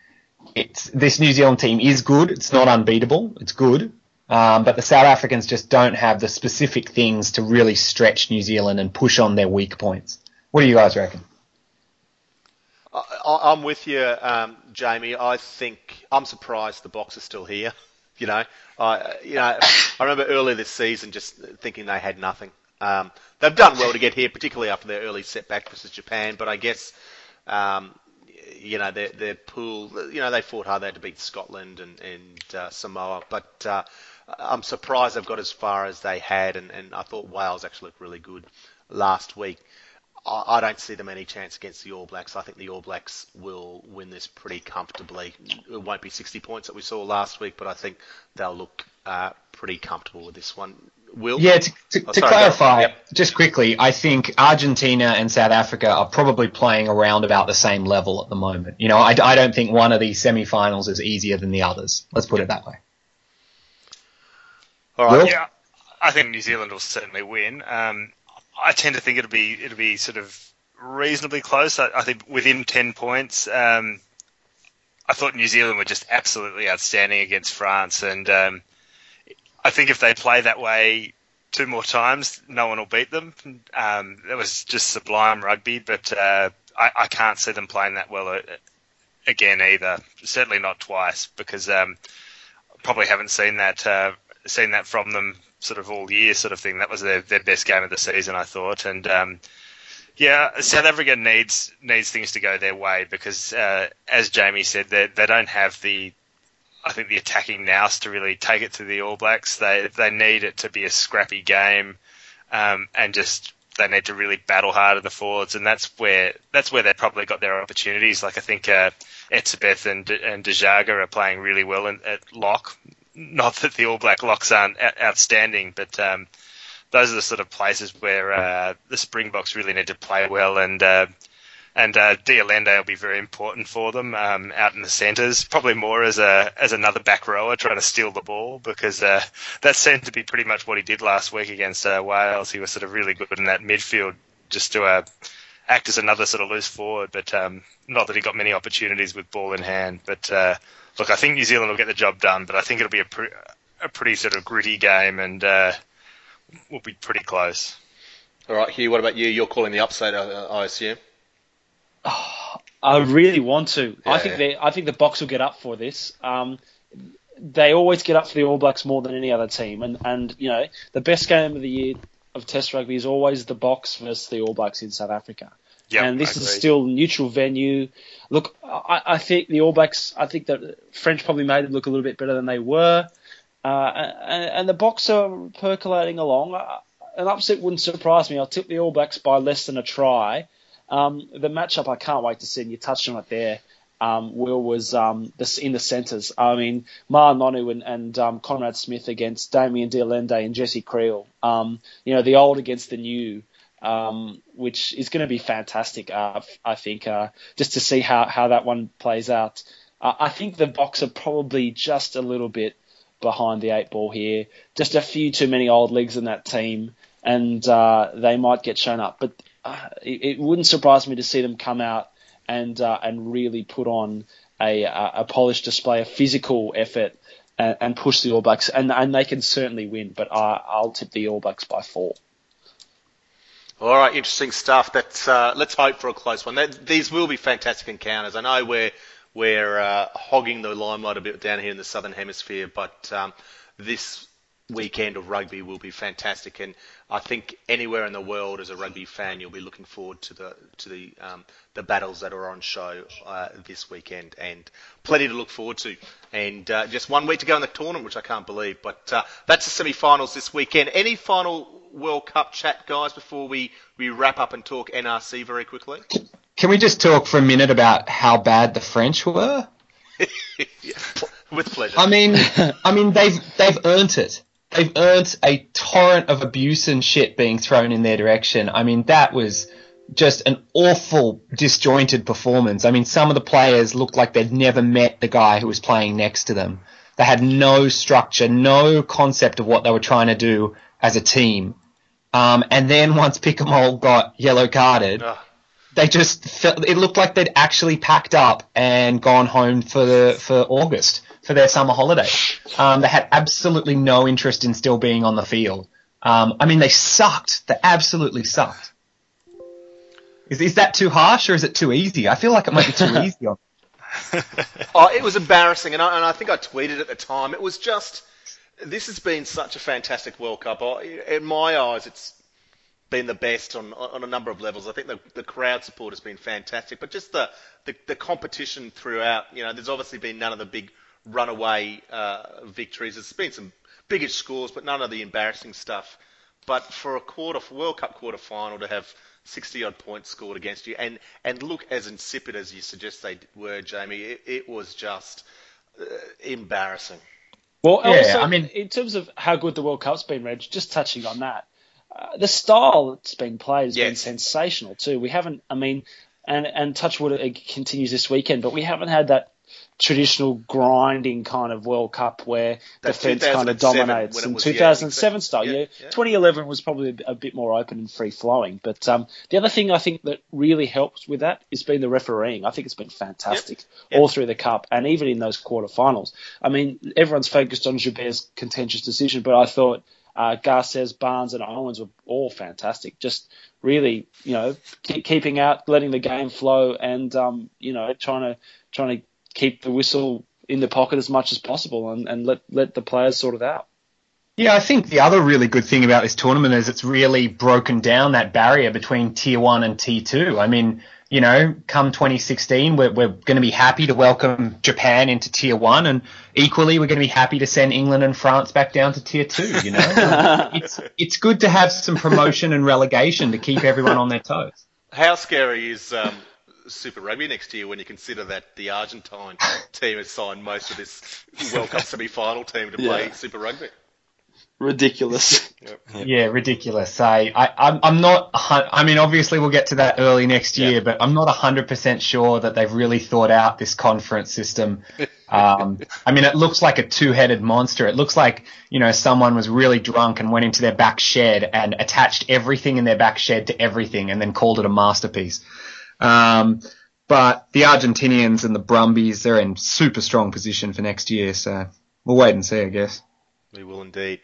it's this New Zealand team is good. It's not unbeatable. It's good. Um, but the South Africans just don't have the specific things to really stretch New Zealand and push on their weak points. What do you guys reckon? I, I'm with you, um, Jamie. I think I'm surprised the Boks is still here. You know, I you know I remember earlier this season just thinking they had nothing. Um, they've done well to get here, particularly after their early setback versus Japan. But I guess um, you know their their pool. You know they fought hard. They had to beat Scotland and and uh, Samoa, but uh, I'm surprised they've got as far as they had. And, and I thought Wales actually looked really good last week. I don't see them any chance against the All Blacks. I think the All Blacks will win this pretty comfortably. It won't be 60 points that we saw last week, but I think they'll look uh, pretty comfortable with this one. Will? Yeah, to, to, Oh, to sorry, clarify. Yep. just quickly, I think Argentina and South Africa are probably playing around about the same level at the moment. You know, I, I don't think one of these semi-finals is easier than the others. Let's put it that way. All right. Will? Yeah, I think New Zealand will certainly win. Um, I tend to think it'll be it'll be sort of reasonably close. I, I think within ten points. Um, I thought New Zealand were just absolutely outstanding against France, and um, I think if they play that way two more times, no one will beat them. Um, that was just sublime rugby, but uh, I, I can't see them playing that well uh, again either. Certainly not twice, because um, probably haven't seen that uh, seen that from them sort of all year, sort of thing. That was their, their best game of the season, I thought, and um, yeah, South Africa needs needs things to go their way because, uh, as Jamie said, they they don't have the I think the attacking nous to really take it to the All Blacks. They they need it to be a scrappy game, um, and just they need to really battle hard in the forwards, and that's where that's where they probably got their opportunities. Like I think uh, Etzebeth and and de Jager are playing really well in, at lock. Not that the All Black locks aren't out- outstanding, but um, those are the sort of places where uh, the Springboks really need to play well, and uh, and uh, de Allende will be very important for them um, out in the centres. Probably more as a as another back rower trying to steal the ball because uh, that seemed to be pretty much what he did last week against uh, Wales. He was sort of really good in that midfield just to uh, act as another sort of loose forward, but um, not that he got many opportunities with ball in hand. But uh, look, I think New Zealand will get the job done, but I think it'll be a, pre- a pretty sort of gritty game and uh, will be pretty close. All right, Hugh. What about you? You're calling the upset, I, I assume. I really want to. I think yeah. they. I think the Boks will get up for this. Um, they always get up for the All Blacks more than any other team, and and you know the best game of the year of Test rugby is always the Boks versus the All Blacks in South Africa. Yep, and this is still neutral venue. Look, I, I think the All Blacks. I think that French probably made them look a little bit better than they were, uh, and, and the Boks are percolating along. Uh, An upset wouldn't surprise me. I'll tip the All Blacks by less than a try. Um, the matchup I can't wait to see, and you touched on it there. Um, Will was um, this in the centres. I mean, Ma'a Nonu and, and um, Conrad Smith against Damian de Allende and Jesse Kriel. Um, you know, the old against the new um, which is going to be fantastic. Uh, I think uh, just to see how, how that one plays out. Uh, I think the Boks are probably just a little bit behind the eight ball here. Just a few too many old legs in that team, and uh, they might get shown up. But uh, it, it wouldn't surprise me to see them come out and uh, and really put on a, a a polished display of physical effort. And, push the All Blacks, and, and they can certainly win. But I, I'll tip the All Blacks by four. All right, interesting stuff. That's uh, let's hope for a close one. That, these will be fantastic encounters. I know we're we're uh, hogging the limelight a bit down here in the southern hemisphere, but um, this weekend of rugby will be fantastic, and I think anywhere in the world as a rugby fan, you'll be looking forward to the to the um, the battles that are on show uh, this weekend, and plenty to look forward to. And uh, just one week to go in the tournament, which I can't believe. But uh, that's the semi-finals this weekend. Any final World Cup chat, guys, before we we wrap up and talk NRC very quickly? Can we just talk for a minute about how bad the French were? With pleasure. I mean, I mean they've they've earned it. They've earned a torrent of abuse and shit being thrown in their direction. I mean, that was just an awful disjointed performance. I mean, some of the players looked like they'd never met the guy who was playing next to them. They had no structure, no concept of what they were trying to do as a team. Um, and then once Picamoles got yellow carded, Ugh. they just felt, it looked like they'd actually packed up and gone home for the for August for their summer holiday. Um, they had absolutely no interest in still being on the field. Um, I mean, they sucked. They absolutely sucked. Is, is that too harsh or is it too easy? I feel like it might be too easy. On. Oh, it was embarrassing, and I, and I think I tweeted at the time. It was just this has been such a fantastic World Cup. In my eyes, it's been the best on on a number of levels. I think the the crowd support has been fantastic, but just the the, the competition throughout. You know, there's obviously been none of the big runaway uh, victories. There's been some bigger scores, but none of the embarrassing stuff. But for a quarter World Cup quarter final to have 60 odd points scored against you and, and look as insipid as you suggest they were, Jamie, it, it was just uh, embarrassing. Well, Yeah, also, I mean- in terms of how good the World Cup's been, Reg, just touching on that, uh, the style that's been played has been sensational too. We haven't, I mean, and and Touchwood it continues this weekend, but we haven't had that traditional grinding kind of World Cup where That defense kind of dominates. In was, yeah, 2007 style, yeah, yeah, yeah. 2011 was probably a bit, more open and free flowing. But um, the other thing I think that really helps with that has been the refereeing. I think it's been fantastic Yep. all through the cup and even in those quarterfinals. I mean, everyone's focused on Joubert's contentious decision, but I thought uh, Garces, Barnes, and Owens were all fantastic. Just really, you know, keep, keeping out, letting the game flow, and um, you know, trying to trying to keep the whistle in the pocket as much as possible, and, and let let the players sort it out. Yeah, I think the other really good thing about this tournament is it's really broken down that barrier between tier one and tier two. I mean, you know, come 2016, we're, we're going to be happy to welcome Japan into tier one, and equally, we're going to be happy to send England and France back down to tier two. You know, it's it's good to have some promotion and relegation to keep everyone on their toes. How scary is um, Super Rugby next year when you consider that the Argentine team has signed most of this World Cup semi-final team to play Yeah. Super Rugby? Ridiculous. Yeah, ridiculous. I, I, I'm, I'm not. I mean, obviously, we'll get to that early next year, Yeah. but I'm not hundred percent sure that they've really thought out this conference system. Um, I mean, it looks like a two-headed monster. It looks like you know someone was really drunk and went into their back shed and attached everything in their back shed to everything, and then called it a masterpiece. Um, but the Argentinians and the Brumbies, they're in super strong position for next year. So we'll wait and see, I guess. We will indeed.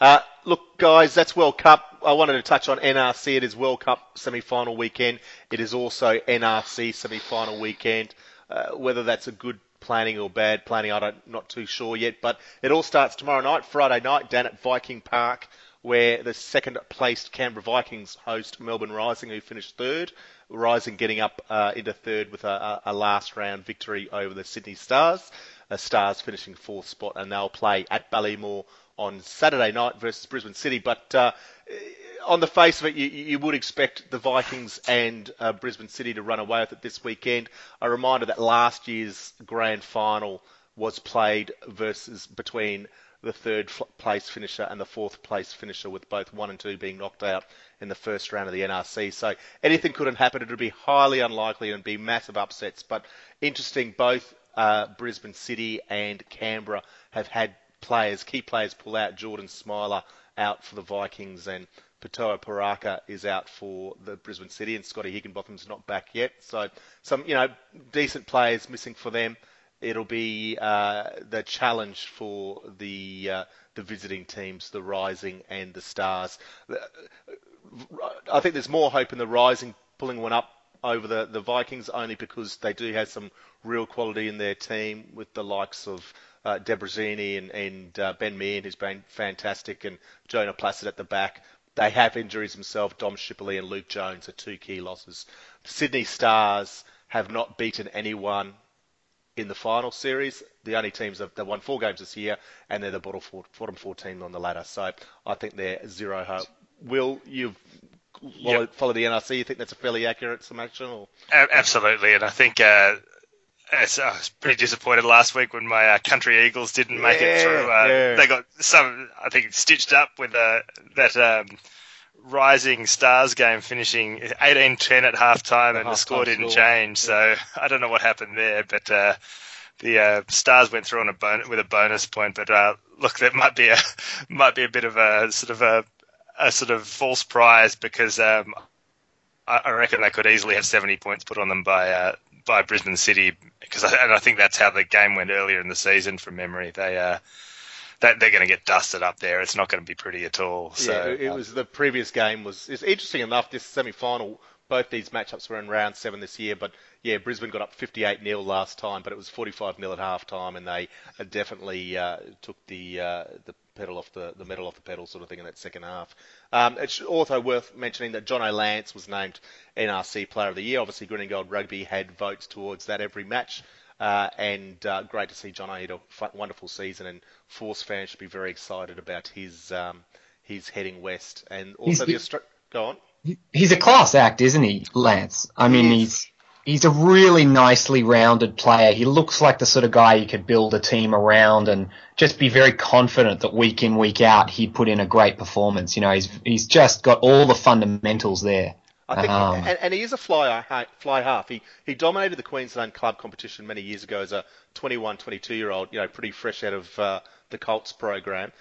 Uh, look, guys, that's World Cup. I wanted to touch on NRC. It is World Cup semi-final weekend. It is also NRC semi-final weekend. Uh, whether that's a good planning or bad planning, I'm not too sure yet. But it all starts tomorrow night, Friday night, down at Viking Park, where the second-placed Canberra Vikings host Melbourne Rising, who finished third. Rising getting up uh, into third with a, a, a last-round victory over the Sydney Stars. Uh, Stars finishing fourth spot, and they'll play at Ballymore on Saturday night versus Brisbane City. But uh, on the face of it, you, you would expect the Vikings and uh, Brisbane City to run away with it this weekend. A reminder that last year's grand final was played versus between the third place finisher and the fourth place finisher, with both one and two being knocked out in the first round of the NRC. So anything could have happened. It would be highly unlikely and be massive upsets. But interesting, both uh, Brisbane City and Canberra have had players, key players, pull out. Jordan Smiler out for the Vikings, and Patoa Paraka is out for the Brisbane City, and Scotty Higginbotham's not back yet. So some, you know, decent players missing for them. It'll be uh, the challenge for the uh, the visiting teams, the Rising and the Stars. I think there's more hope in the Rising pulling one up over the, the Vikings only because they do have some real quality in their team with the likes of uh, Debrazini and, and uh, Ben Meehan, who's been fantastic, and Jonah Placid at the back. They have injuries themselves. Dom Shipley and Luke Jones are two key losses. Sydney Stars have not beaten anyone in the final series. The only teams that they've won four games this year, and they're the bottom four, bottom four team on the ladder. So I think they're zero hope. Will you follow, Yep. follow the NRC? You think that's a fairly accurate summation? Or? Absolutely, and I think uh, it's- I was pretty disappointed last week when my uh, country Eagles didn't make Yeah, it through. Uh, yeah. They got some, I think, stitched up with uh, that um, Rising Stars game finishing 18-10 at half time, The and the score didn't score, change. So I don't know what happened there, but. Uh, the uh, Stars went through on a bon- with a bonus point, but uh, look, that might be a might be a bit of a sort of a, a sort of false prize because um, I, I reckon they could easily have 70 points put on them by uh, by Brisbane City because I, and I think that's how the game went earlier in the season from memory. They uh, that they're going to get dusted up there. It's not going to be pretty at all. So yeah, it, uh, was the previous game was. It's interesting enough. This semi-final, both these matchups were in round seven this year, but yeah, Brisbane got up 58 0 last time, but it was 45 0 at half time, and they uh, definitely uh, took the uh, the pedal off the the metal off the pedal sort of thing in that second half. Um, it's also worth mentioning that Jono Lance was named NRC Player of the Year. Obviously, Green and Gold Rugby had votes towards that every match. Uh, and uh, great to see John had a fu- wonderful season, and Force fans should be very excited about his um, his heading west, and also He's- the Austra- go on. He's a class act, isn't he, Lance? I mean, He he's he's a really nicely rounded player. He looks like the sort of guy you could build a team around and just be very confident that week in week out he'd put in a great performance. You know, he's he's just got all the fundamentals there. I think, Um, and, and he is a fly fly half. He he dominated the Queensland club competition many years ago as a 21, 22 year old. You know, pretty fresh out of uh, the Colts program.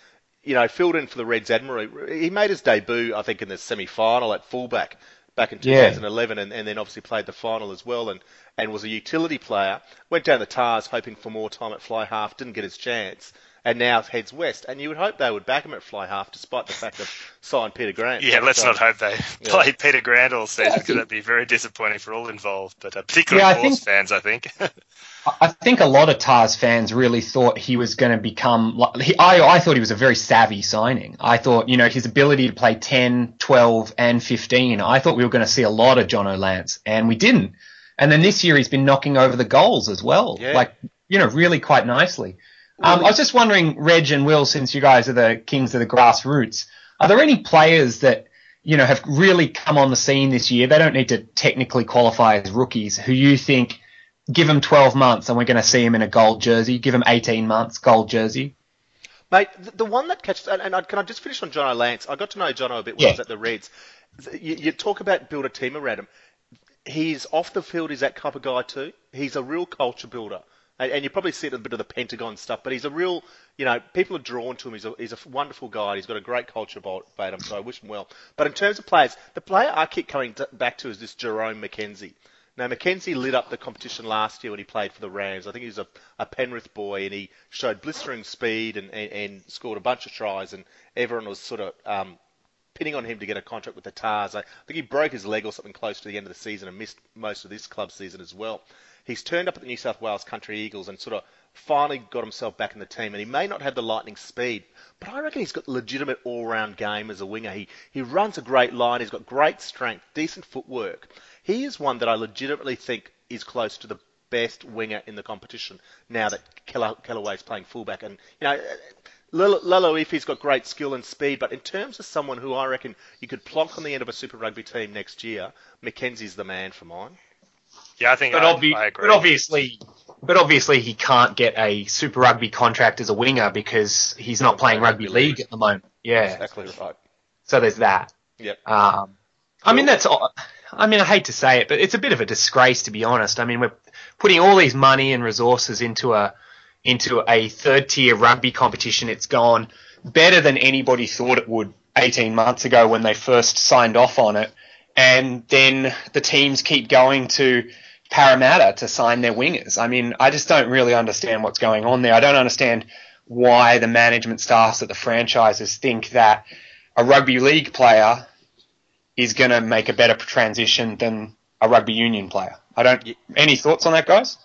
You know, filled in for the Reds admirably. He made his debut, I think, in the semi final at fullback back in Yeah. 2011, and, and then obviously played the final as well, and and was a utility player. Went down the Tahs hoping for more time at fly half, didn't get his chance. And now heads west, and you would hope they would back him at fly half, despite the fact they've signed Peter Grant. yeah, let's So- not hope they yeah. play Peter Grant all season Yeah, I because think- that'd be very disappointing for all involved, but uh, particularly Yeah, I Force think- fans, I think. I- I think a lot of Tahs fans really thought he was going to become. like- He, I, I thought he was a very savvy signing. I thought, you know, his ability to play 10, 12, and 15. I thought we were going to see a lot of Jono Lance, and we didn't. And then this year he's been knocking over the goals as well, Yeah. like you know, really quite nicely. Um, I was just wondering, Reg and Will, since you guys are the kings of the grassroots, are there any players that you know have really come on the scene this year? They don't need to technically qualify as rookies. Who you think give them 12 months and we're going to see him in a gold jersey? Give him 18 months, gold jersey. Mate, the, one that catches, and, I, can I just finish on John Lance? I got to know John a bit when I was at the Reds. You, you talk about build a team around him. He's off the field, he's that type of guy too. He's a real culture builder. And, and you probably see it a bit of the Pentagon stuff, but he's a real, you know, people are drawn to him. He's a, he's a wonderful guy. He's got a great culture about him, so I wish him well. But in terms of players, the player I keep coming back to is this Jerome McKenzie. Now, McKenzie lit up the competition last year when he played for the Rams. I think he was a, a Penrith boy and he showed blistering speed and, and, and scored a bunch of tries, and everyone was sort of um, pinning on him to get a contract with the Tahs. I think he broke his leg or something close to the end of the season and missed most of this club season as well. He's turned up at the New South Wales Country Eagles and sort of finally got himself back in the team. And he may not have the lightning speed, but I reckon he's got legitimate all-round game as a winger. He he runs a great line. He's got great strength, decent footwork. He is one that I legitimately think is close to the best winger in the competition now that Keller, Kellaway's playing fullback. And you know, Lalo Ifi's got great skill and speed, but in terms of someone who I reckon you could plonk on the end of a Super Rugby team next year, Mackenzie's the man for mine. Yeah, I think But, I, obvi- I agree. but obviously, but obviously he can't get a Super Rugby contract as a winger because he's not playing rugby league at the moment. Yeah. Exactly right. So there's that. Yep. Um, I mean, that's. I mean, I hate to say it, but it's a bit of a disgrace to be honest. I mean, we're putting all these money and resources into a into a third tier rugby competition. It's gone better than anybody thought it would 18 months ago when they first signed off on it, and then the teams keep going to Parramatta to sign their wingers. I mean, I just don't really understand what's going on there. I don't understand why the management staffs at the franchises think that a rugby league player is going to make a better transition than a rugby union player. I don't. Any thoughts on that, guys?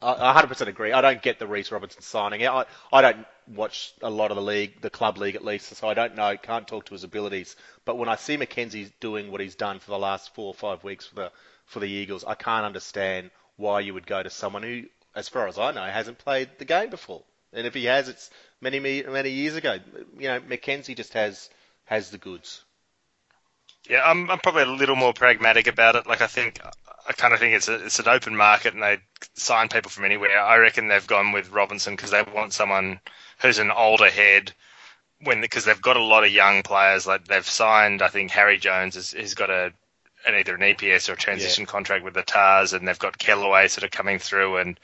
I 100% agree. I don't get the Reece Robinson signing. I, I don't watch a lot of the league, the club league at least, so I don't know, can't talk to his abilities. But when I see Mackenzie doing what he's done for the last four or five weeks for the for the Eagles, I can't understand why you would go to someone who, as far as I know, hasn't played the game before. And if he has, it's many many years ago. You know, Mackenzie just has has the goods. Yeah, I'm, I'm probably a little more pragmatic about it. Like I think I kind of think it's a, it's an open market and they sign people from anywhere. I reckon they've gone with Robinson because they want someone who's an older head. When because they've got a lot of young players, like they've signed, I think Harry Jones has, has got a an either an EPS or a transition yeah. contract with the Tahs, and they've got Kellaway sort of coming through, and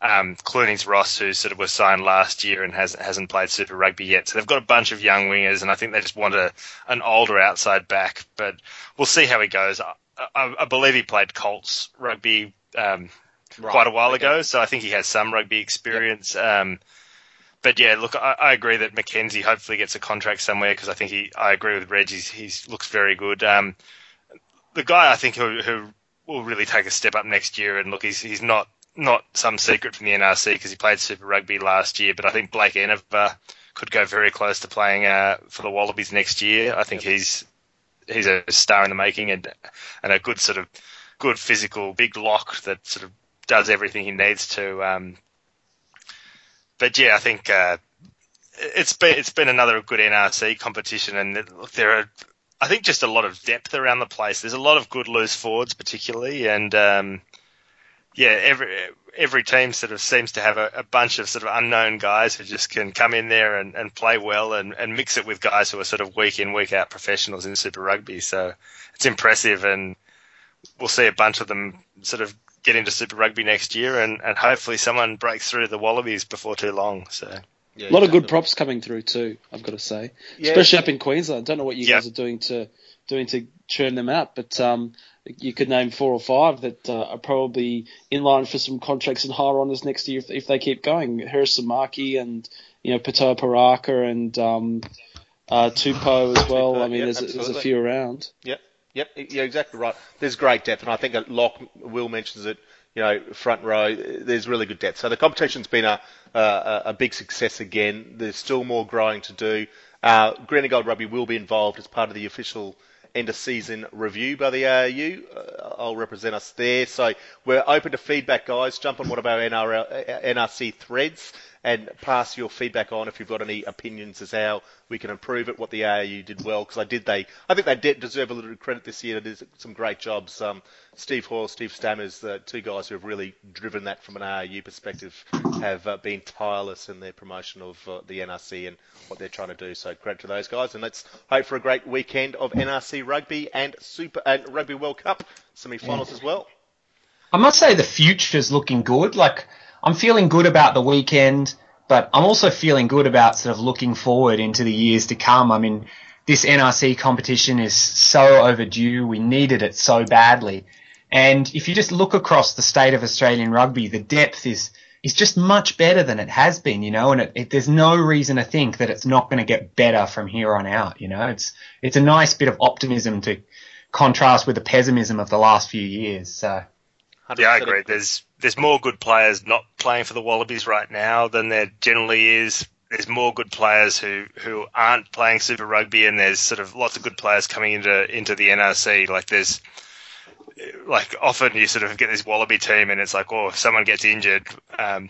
um, Clooney's Ross, who sort of was signed last year and has, hasn't played Super Rugby yet. So they've got a bunch of young wingers, and I think they just want a, an older outside back. But we'll see how he goes. I, I, I believe he played Colts rugby um, right. quite a while okay. ago, so I think he has some rugby experience. Yep. Um, but yeah, look, I, I, agree that Mackenzie hopefully gets a contract somewhere because I think he. I agree with Reg. He looks very good. Um, the guy I think who, who will really take a step up next year, and look, he's he's not not some secret from the NRC because he played Super Rugby last year, but I think Blake Enever could go very close to playing uh, for the Wallabies next year. I think yep. he's he's a star in the making and and a good sort of good physical big lock that sort of does everything he needs to. Um, but yeah, I think uh, it's been it's been another good NRC competition, and there are I think just a lot of depth around the place. There's a lot of good loose forwards, particularly, and um, yeah, every every team sort of seems to have a, a, bunch of sort of unknown guys who just can come in there and, and play well and, and mix it with guys who are sort of week in week out professionals in Super Rugby. So it's impressive, and we'll see a bunch of them sort of get into Super Rugby next year, and, and hopefully someone breaks through the Wallabies before too long. So. Yeah, a lot of good props coming through too. I've got to say, yeah. especially up in Queensland. I don't know what you guys are doing to doing to churn them out, but um, you could name four or five that uh, are probably in line for some contracts and higher honours next year if, if they keep going. Harrison Markey and you know Petoa Paraka and um, uh, Tupou as well. I mean, yep, there's, there's, a few around. Yep, yep, you're exactly right. There's great depth, and I think Lock Will mentions it. You know, front row, there's really good depth. So the competition's been a a, a big success again. There's still more growing to do. Uh, Green and Gold Rugby will be involved as part of the official end of season review by the ARU. Uh, I'll represent us there. So we're open to feedback, guys. Jump on one of our NRL, NRC threads and pass your feedback on if you've got any opinions as how we can improve it, what the ARU did well, because I did they, I think they did deserve a little credit this year. They did some great jobs. Um, Steve Hoyle, Steve Stammers, the two guys who have really driven that from an ARU perspective, have uh, been tireless in their promotion of uh, the NRC and what they're trying to do. So credit to those guys, and let's hope for a great weekend of NRC rugby and Super and Rugby World Cup semi-finals yeah. as well. I must say the future's looking good. Like I'm feeling good about the weekend, but I'm also feeling good about sort of looking forward into the years to come. I mean, this NRC competition is so overdue. We needed it so badly. And if you just look across the state of Australian rugby, the depth is is just much better than it has been, you know, and it, it, there's no reason to think that it's not going to get better from here on out, you know. It's it's a nice bit of optimism to contrast with the pessimism of the last few years. So yeah, I agree. There's there's more good players not playing for the Wallabies right now than there generally is. There's more good players who, who aren't playing Super Rugby, and there's sort of lots of good players coming into into the NRC. Like there's like often you sort of get this Wallaby team, and it's like, oh, if someone gets injured, um,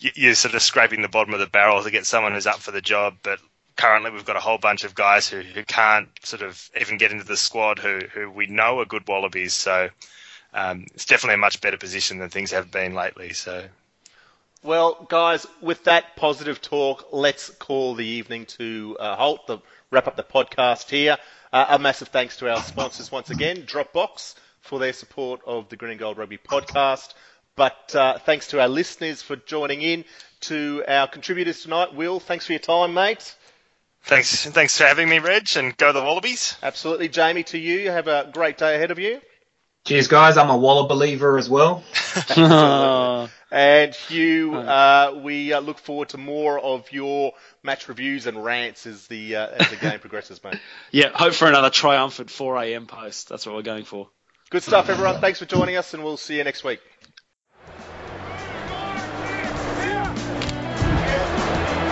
you, are sort of scraping the bottom of the barrel to get someone who's up for the job. But currently, we've got a whole bunch of guys who, who can't sort of even get into the squad who who we know are good Wallabies. So um, it's definitely a much better position than things have been lately. So. Well, guys, with that positive talk, let's call the evening to uh, halt, the, wrap up the podcast here. Uh, a massive thanks to our sponsors once again, Dropbox, for their support of the Green and Gold Rugby podcast. But uh, thanks to our listeners for joining in. To our contributors tonight, Will, thanks for your time, mate. Thanks, thanks for having me, Reg, and go the Wallabies. Absolutely, Jamie. To you, have a great day ahead of you. Cheers, guys. I'm a Waller believer as well. And Hugh, uh, we uh, look forward to more of your match reviews and rants as the uh, as the game progresses, mate. yeah, hope for another triumphant 4 a.m. post. That's what we're going for. Good stuff, everyone. Thanks for joining us, and we'll see you next week.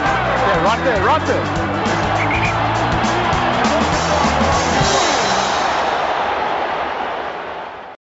Yeah, right there, right there.